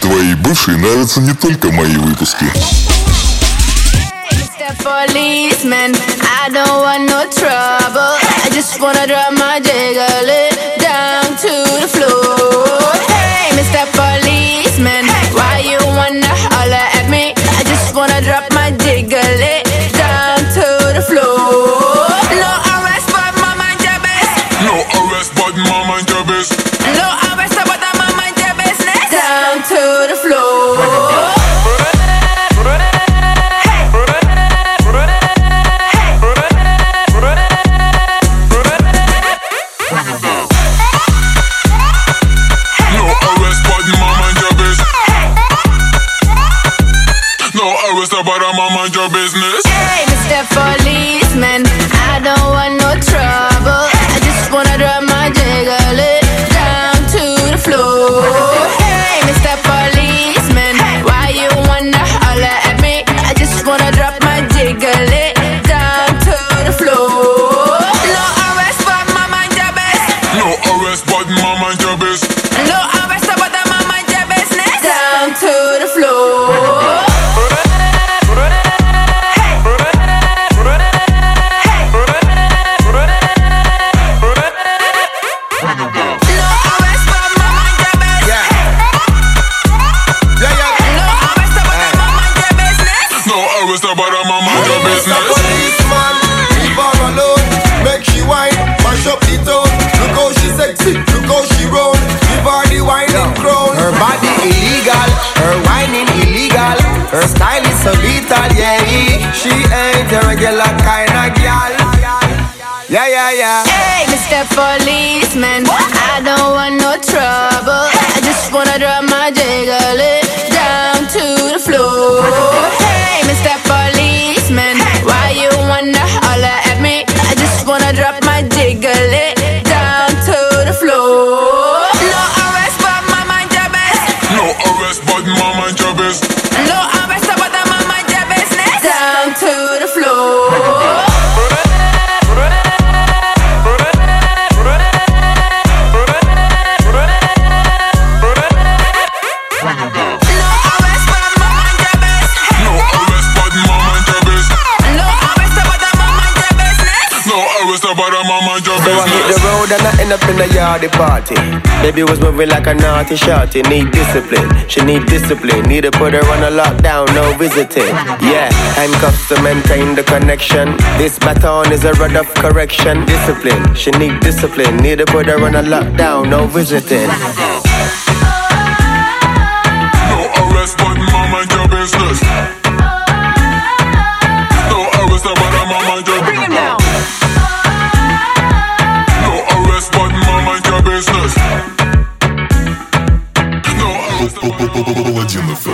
Твоей бывшей нравятся не только мои выпуски. policeman. I don't want no trouble. I just wanna drop my jiggle down to the floor. Hey, Mr. Policeman, why you wanna holler at me? I just wanna drop illegal, her whining illegal. Her style is so lethal, yeah. She ain't a regular kind of gal. Yeah, yeah, yeah. Hey, Mr. Policeman, I don't want no trouble. I just wanna drop my jiggle down to the floor. Hey, Mr. Policeman, why you wanna up in the yardie party. Baby was moving like a naughty shorty. Need discipline, she need discipline. Need to put her on a lockdown, no visiting. Yeah, handcuffs to maintain the connection. This baton is a rod of correction. Discipline, she need discipline. Need to put her on a lockdown, no visiting. No arrest, but mind your business. Володинов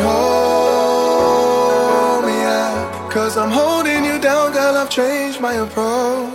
hold me, yeah. Cause I'm holding you down, girl. I've changed my approach.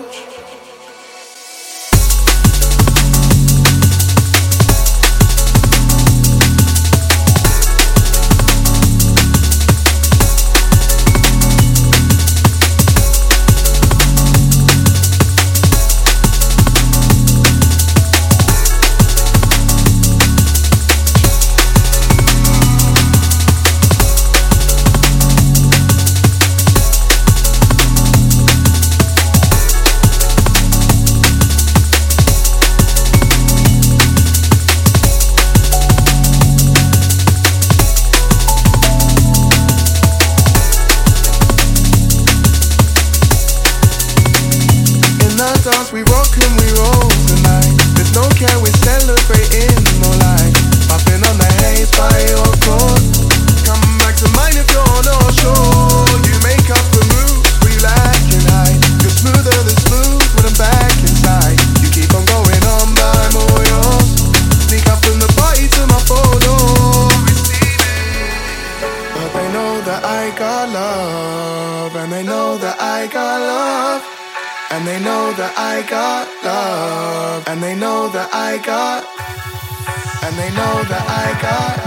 know that I got,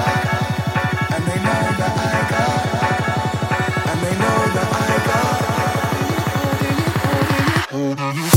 and they know that I got, and they know that I got.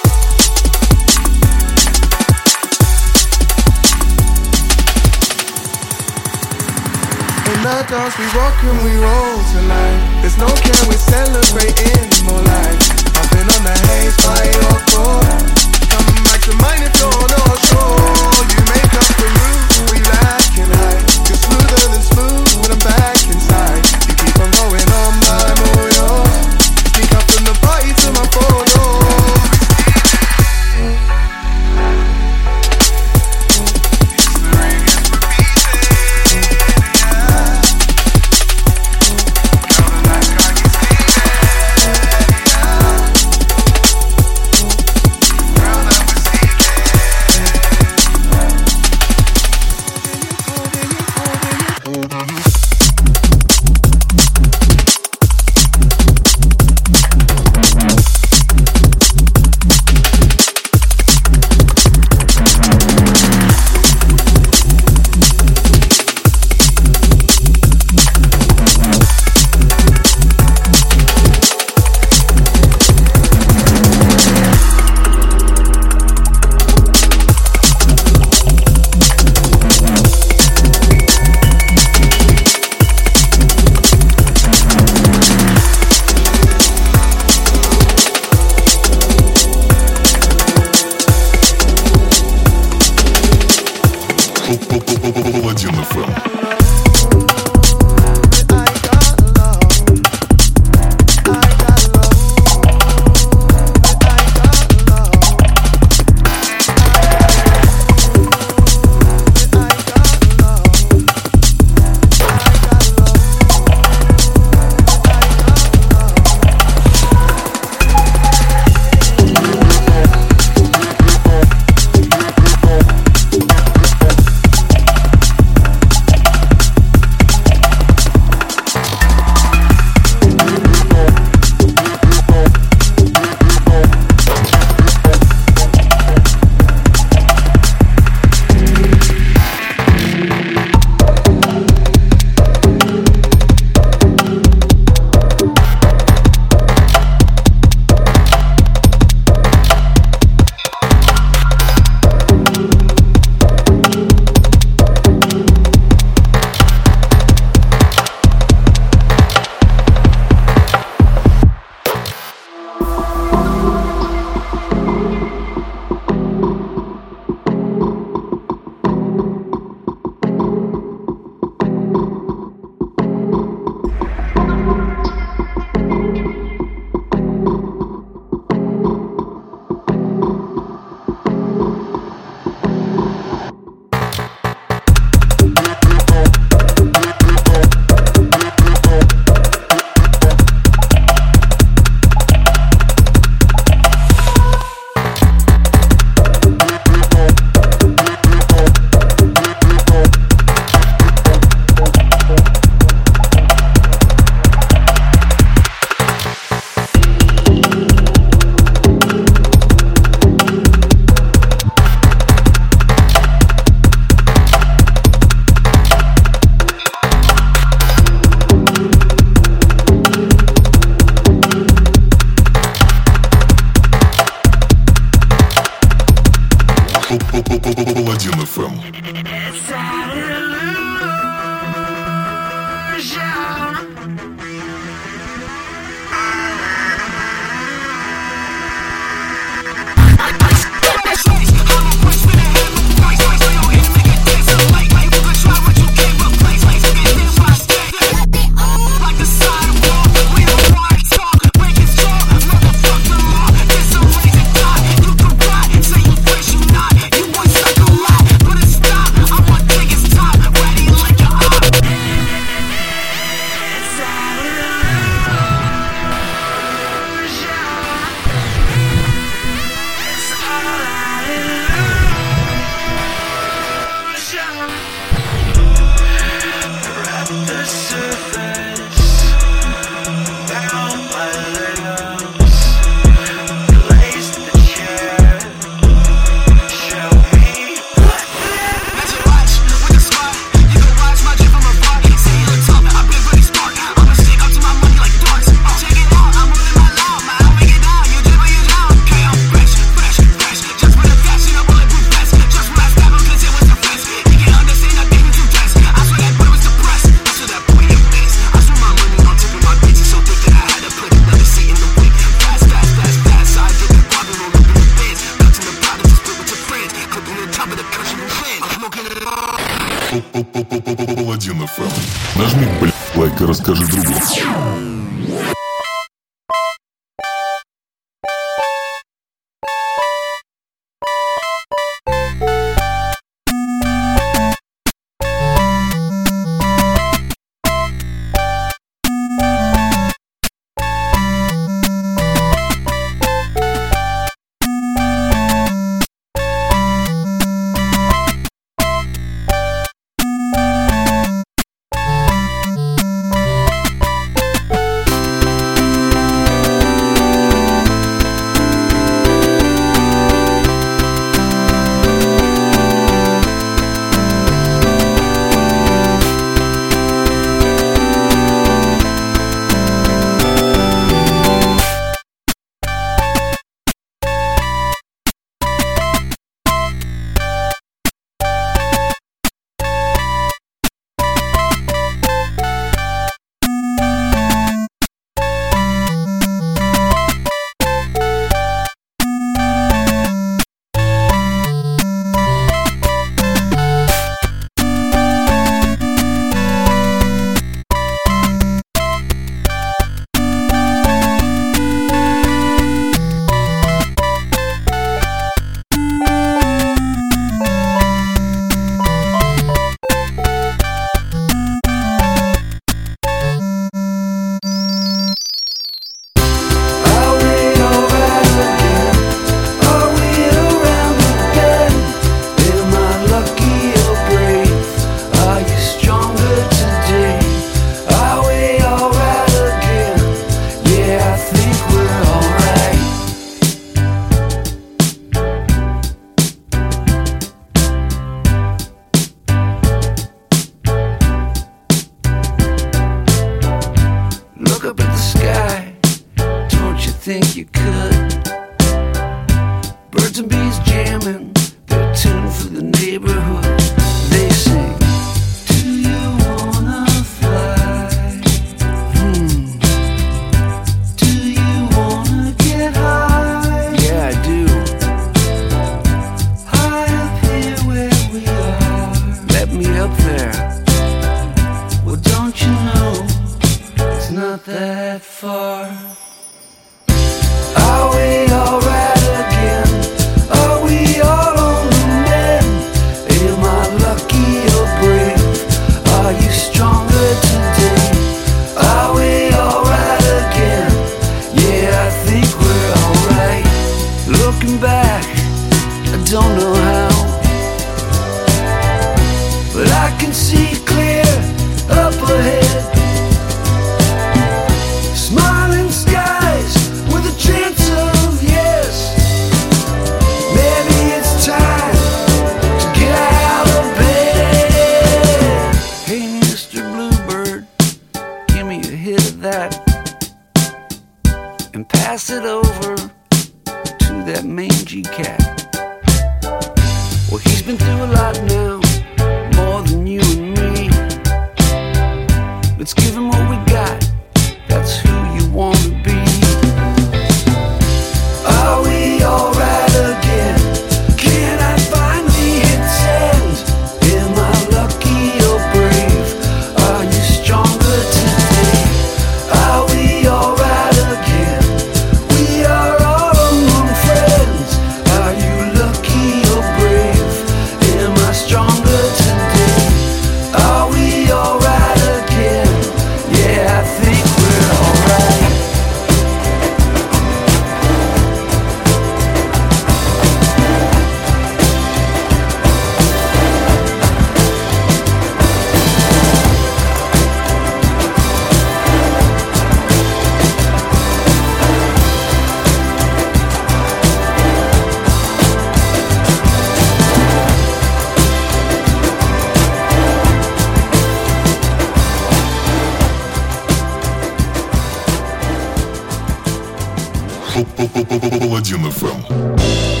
from.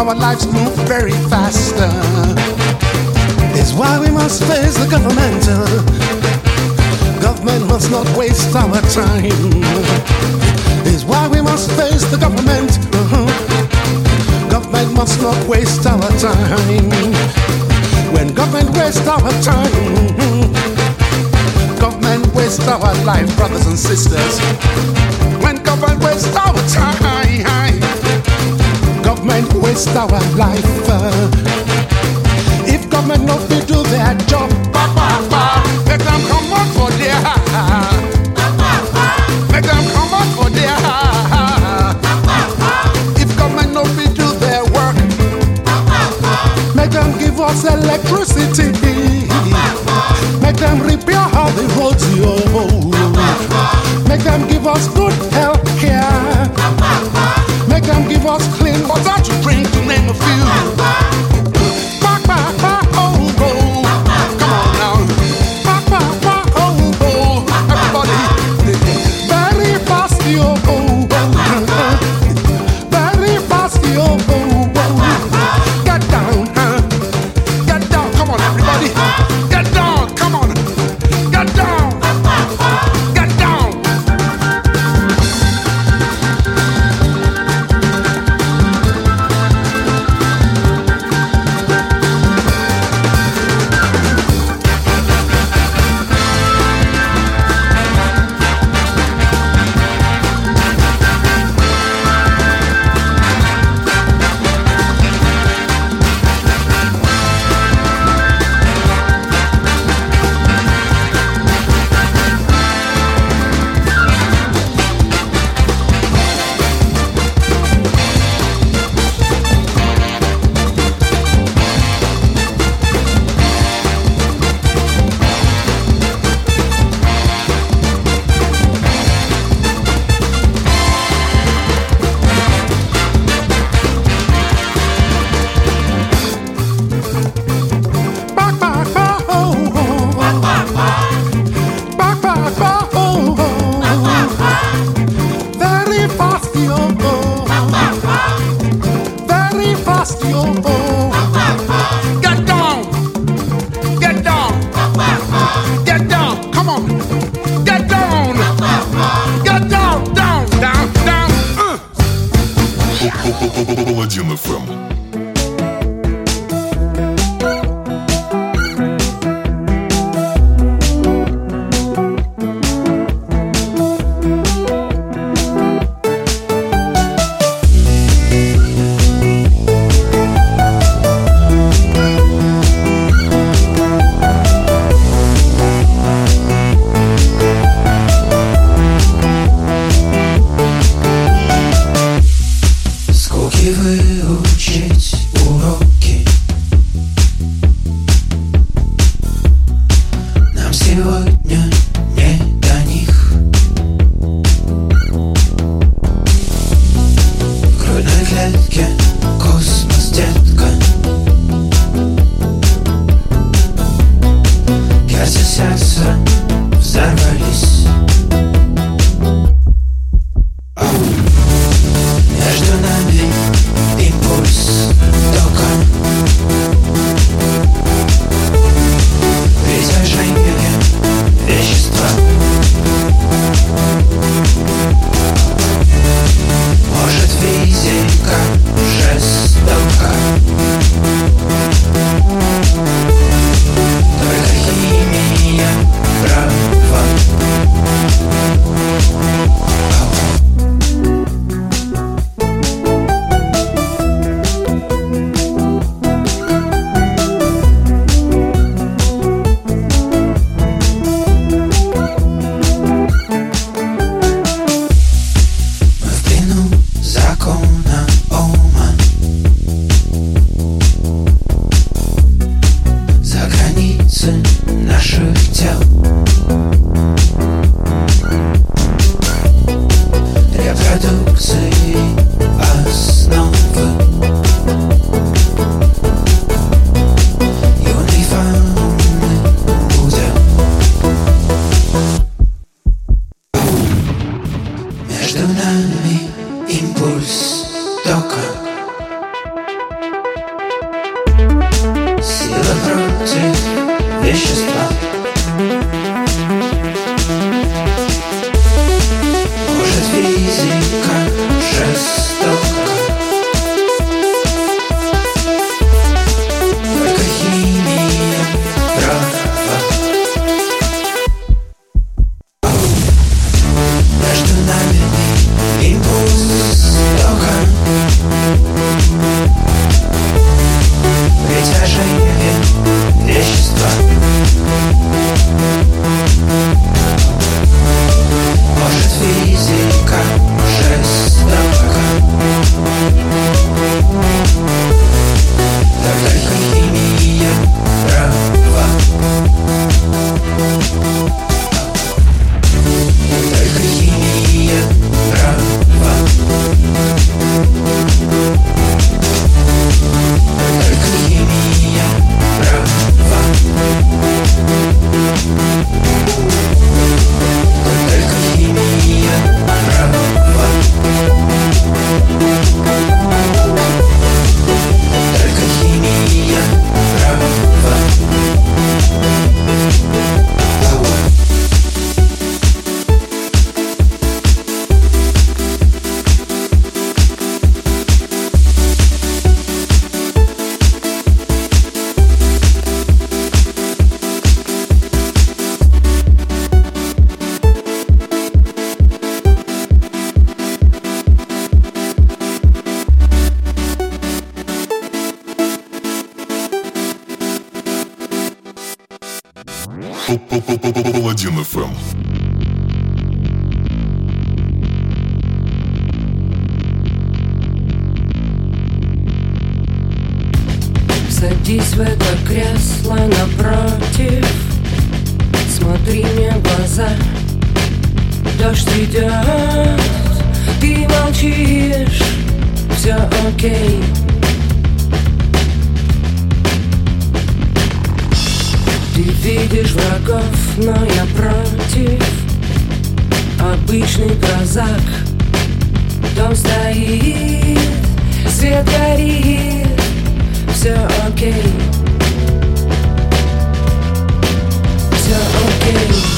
Our lives move very fast. It's why we must face the government. Government must not waste our time. It's why we must face the government. Government must not waste our time. When government wastes our time government wastes our life, brothers and sisters. When government waste our time government waste our life. If government no fit do their job, make them come out for their Make them come for their If government do their work, make them give us electricity. Make them repair all the roads. Make them give us good health care can give us clean water to drink to name a few. Дождь идет Ты молчишь. Все окей. Ты видишь врагов, но я против. Обычный прозак Дом стоит, свет горит. Все окей. Все окей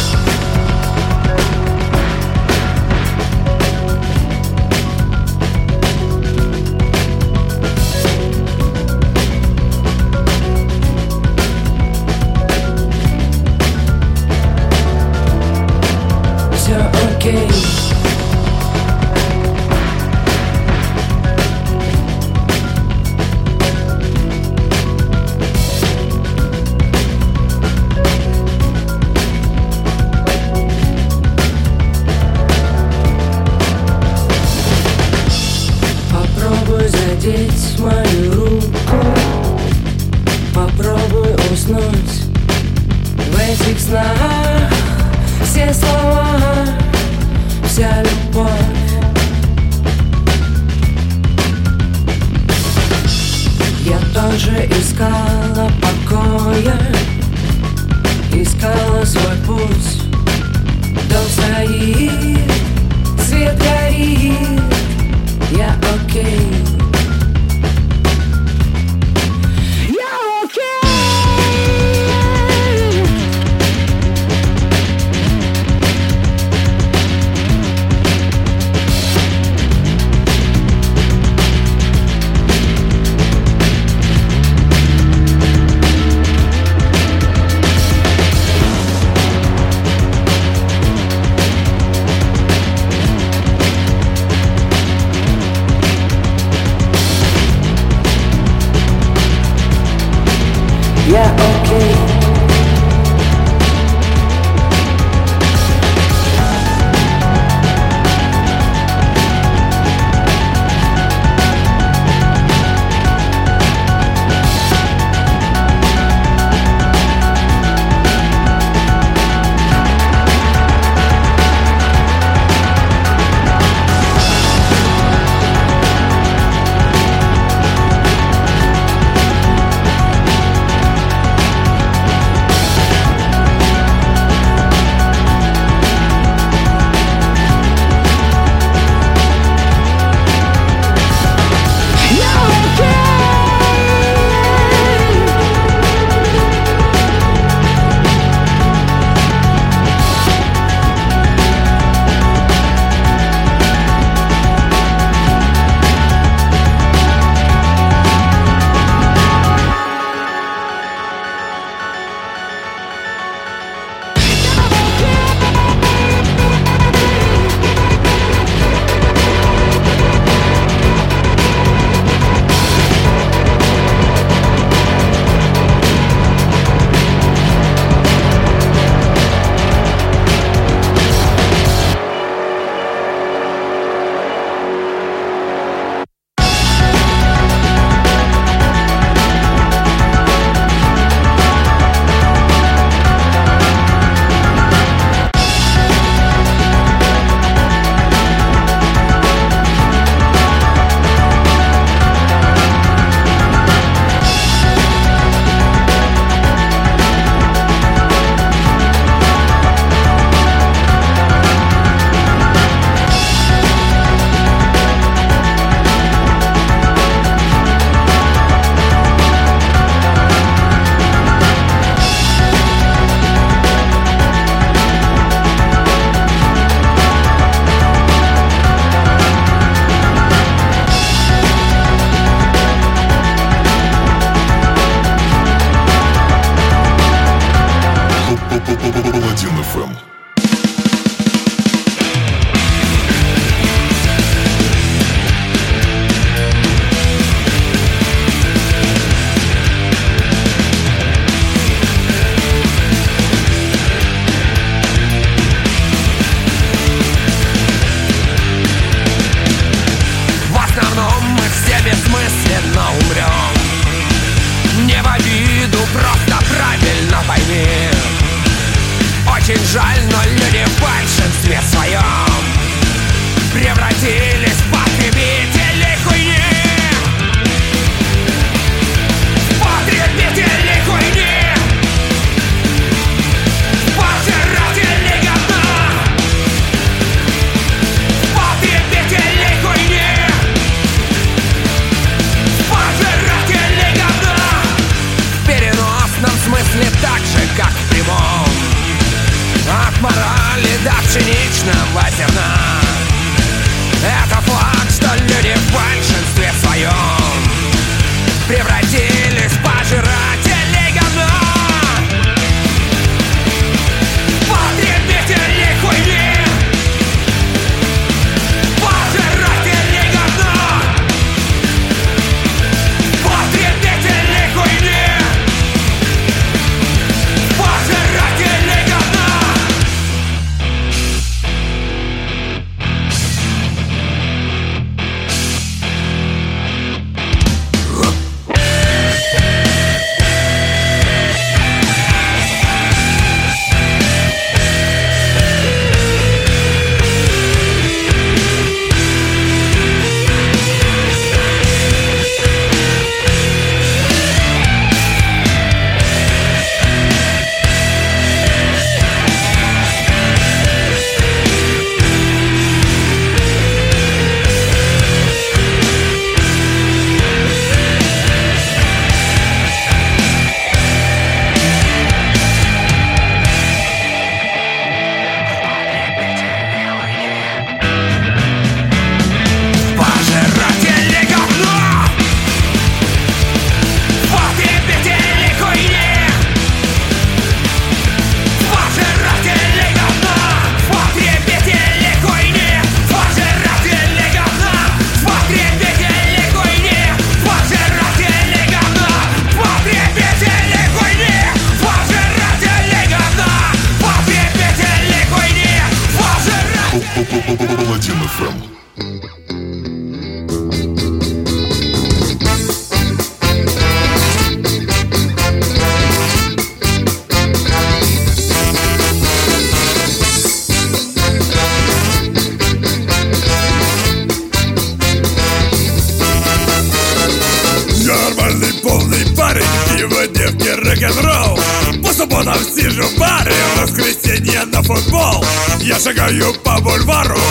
рок-н-ролл. По субботам сижу в баре, в воскресенье на футбол. Я шагаю по бульвару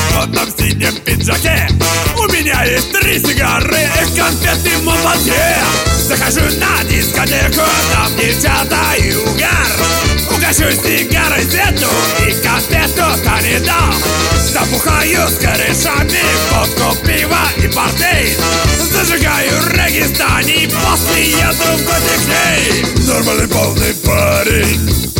Есть три сигары и конфеты в Монпансье Захожу на дискотеку, там девчата и угар Угощу сигарой сету и конфету не дам Запухаю с корешами, водку, пиво и портвейн Зажигаю Регистани, после еду в ней Нормальный полный парень.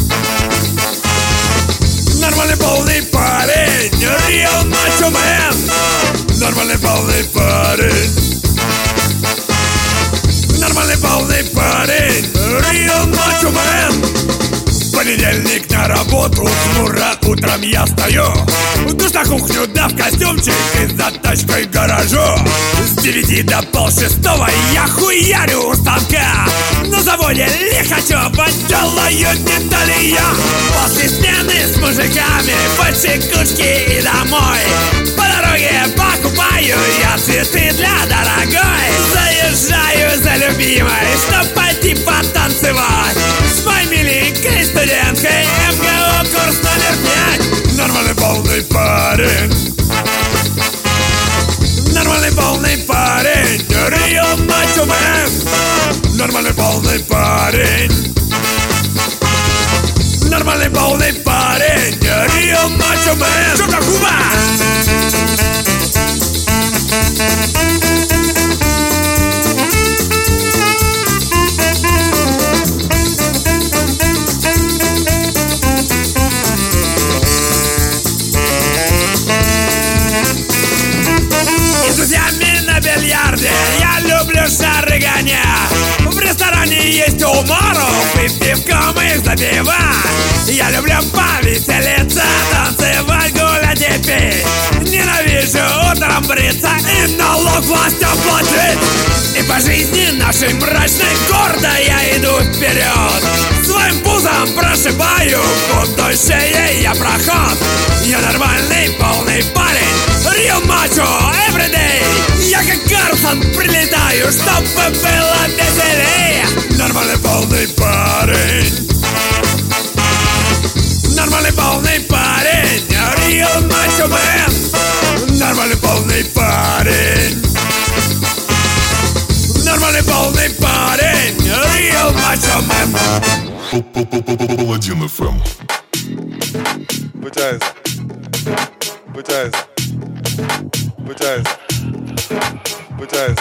Нормальный полный парень. Real macho man Normale bouwde paren. Normale bouwde paren. Real macho man. Понедельник на работу, хмуро утром я стою. Душ на кухню, да в костюмчик и за тачкой гаражу. С девяти до полшестого я хуярю у станка. На заводе Лихачева делаю детали я. После смены с мужиками по чекушке и домой. По дороге покупаю я цветы для дорогой. Заезжаю за любимой, чтоб пойти потанцевать. С моей миленькой студенткой МГУ налог властям платить И по жизни нашей мрачной гордо я иду вперед. Своим пузом прошибаю будущее я проход. Я нормальный полный парень Real macho everyday. Я как Карлсон прилетаю, чтобы было веселее. Нормальный полный парень. Нормальный полный парень Real macho man. Нормальный полный парень Нормальный полный парень Real macho man Паладин ФМ. Пытаюсь. Пытаюсь. Пытаюсь. Пытаюсь. Пытаюсь.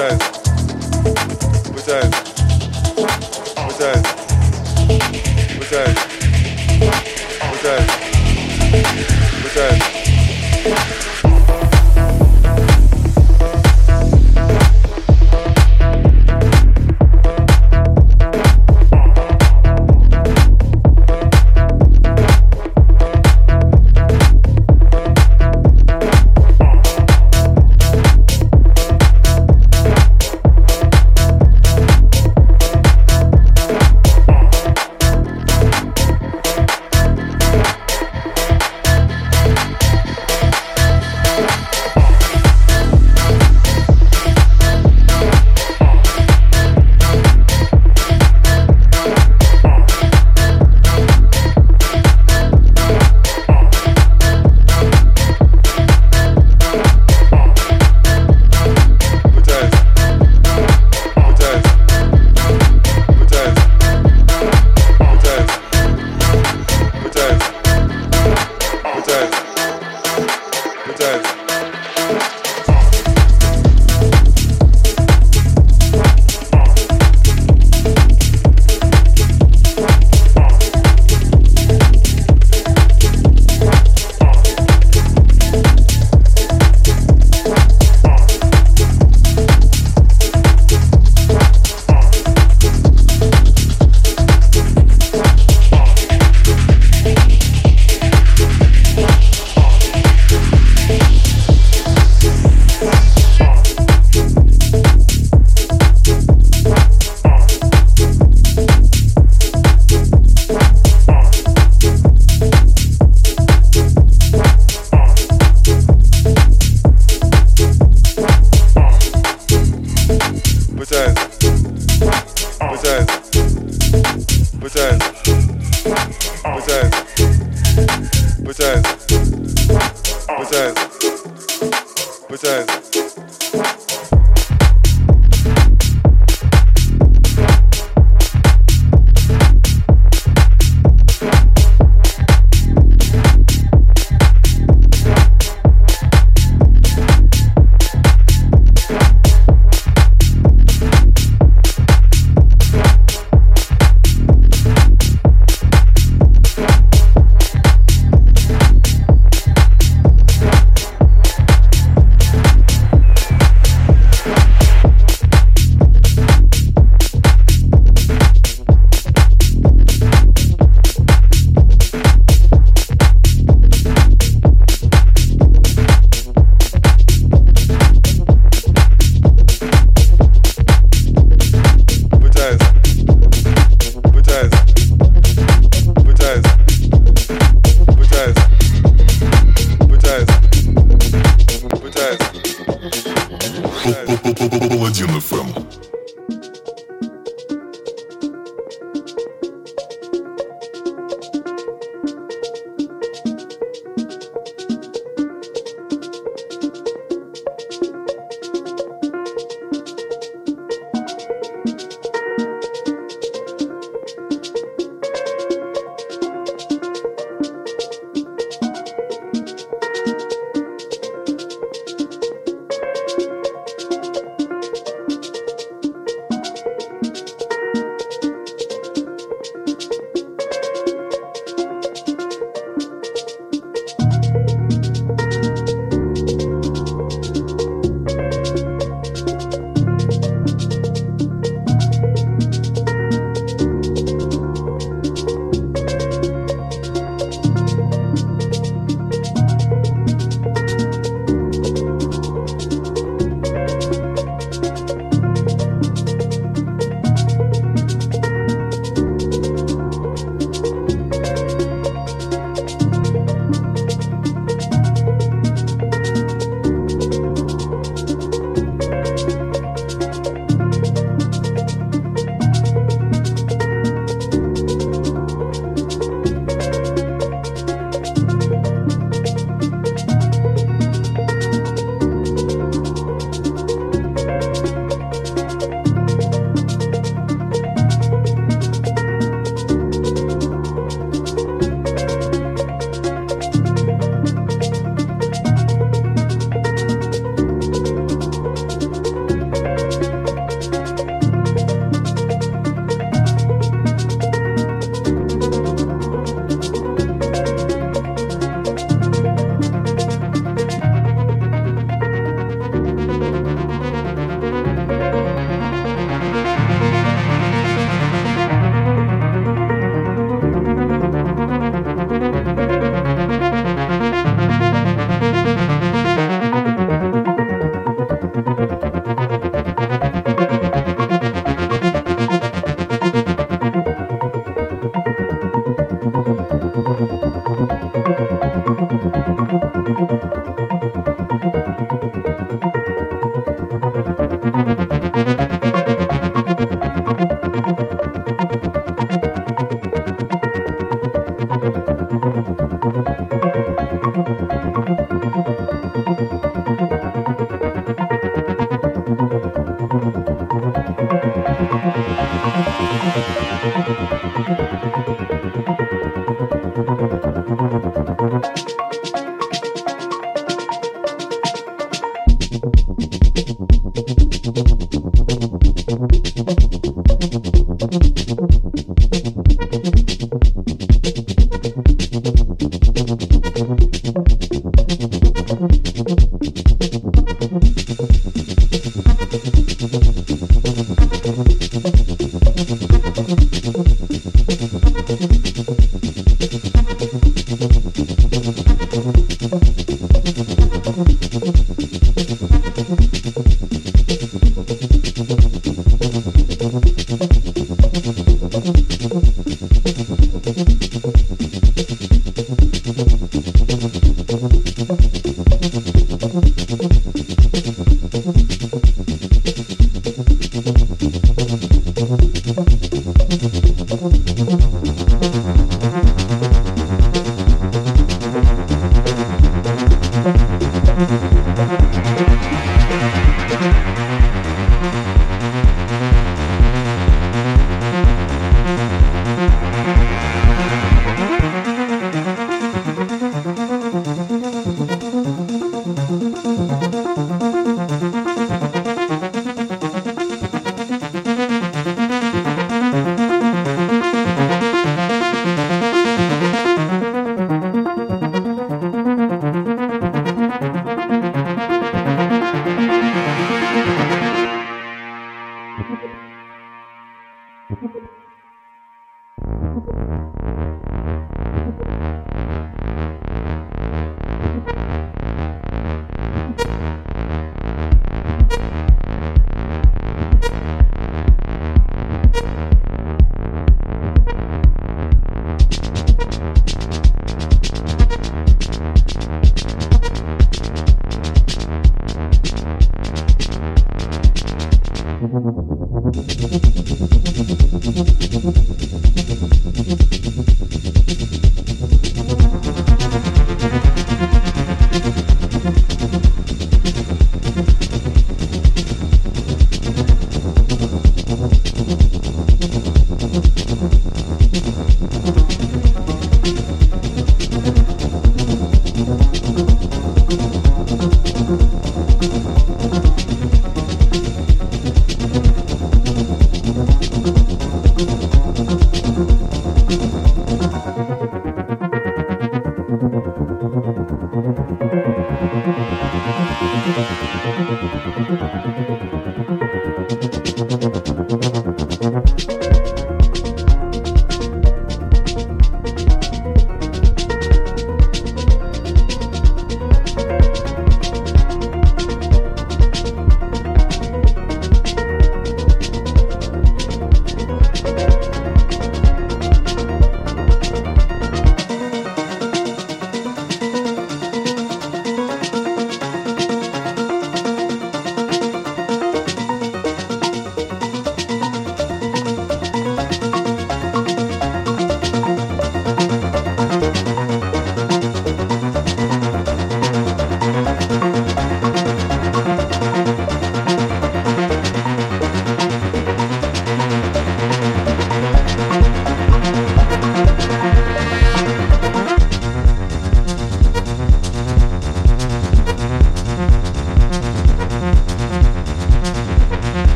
says.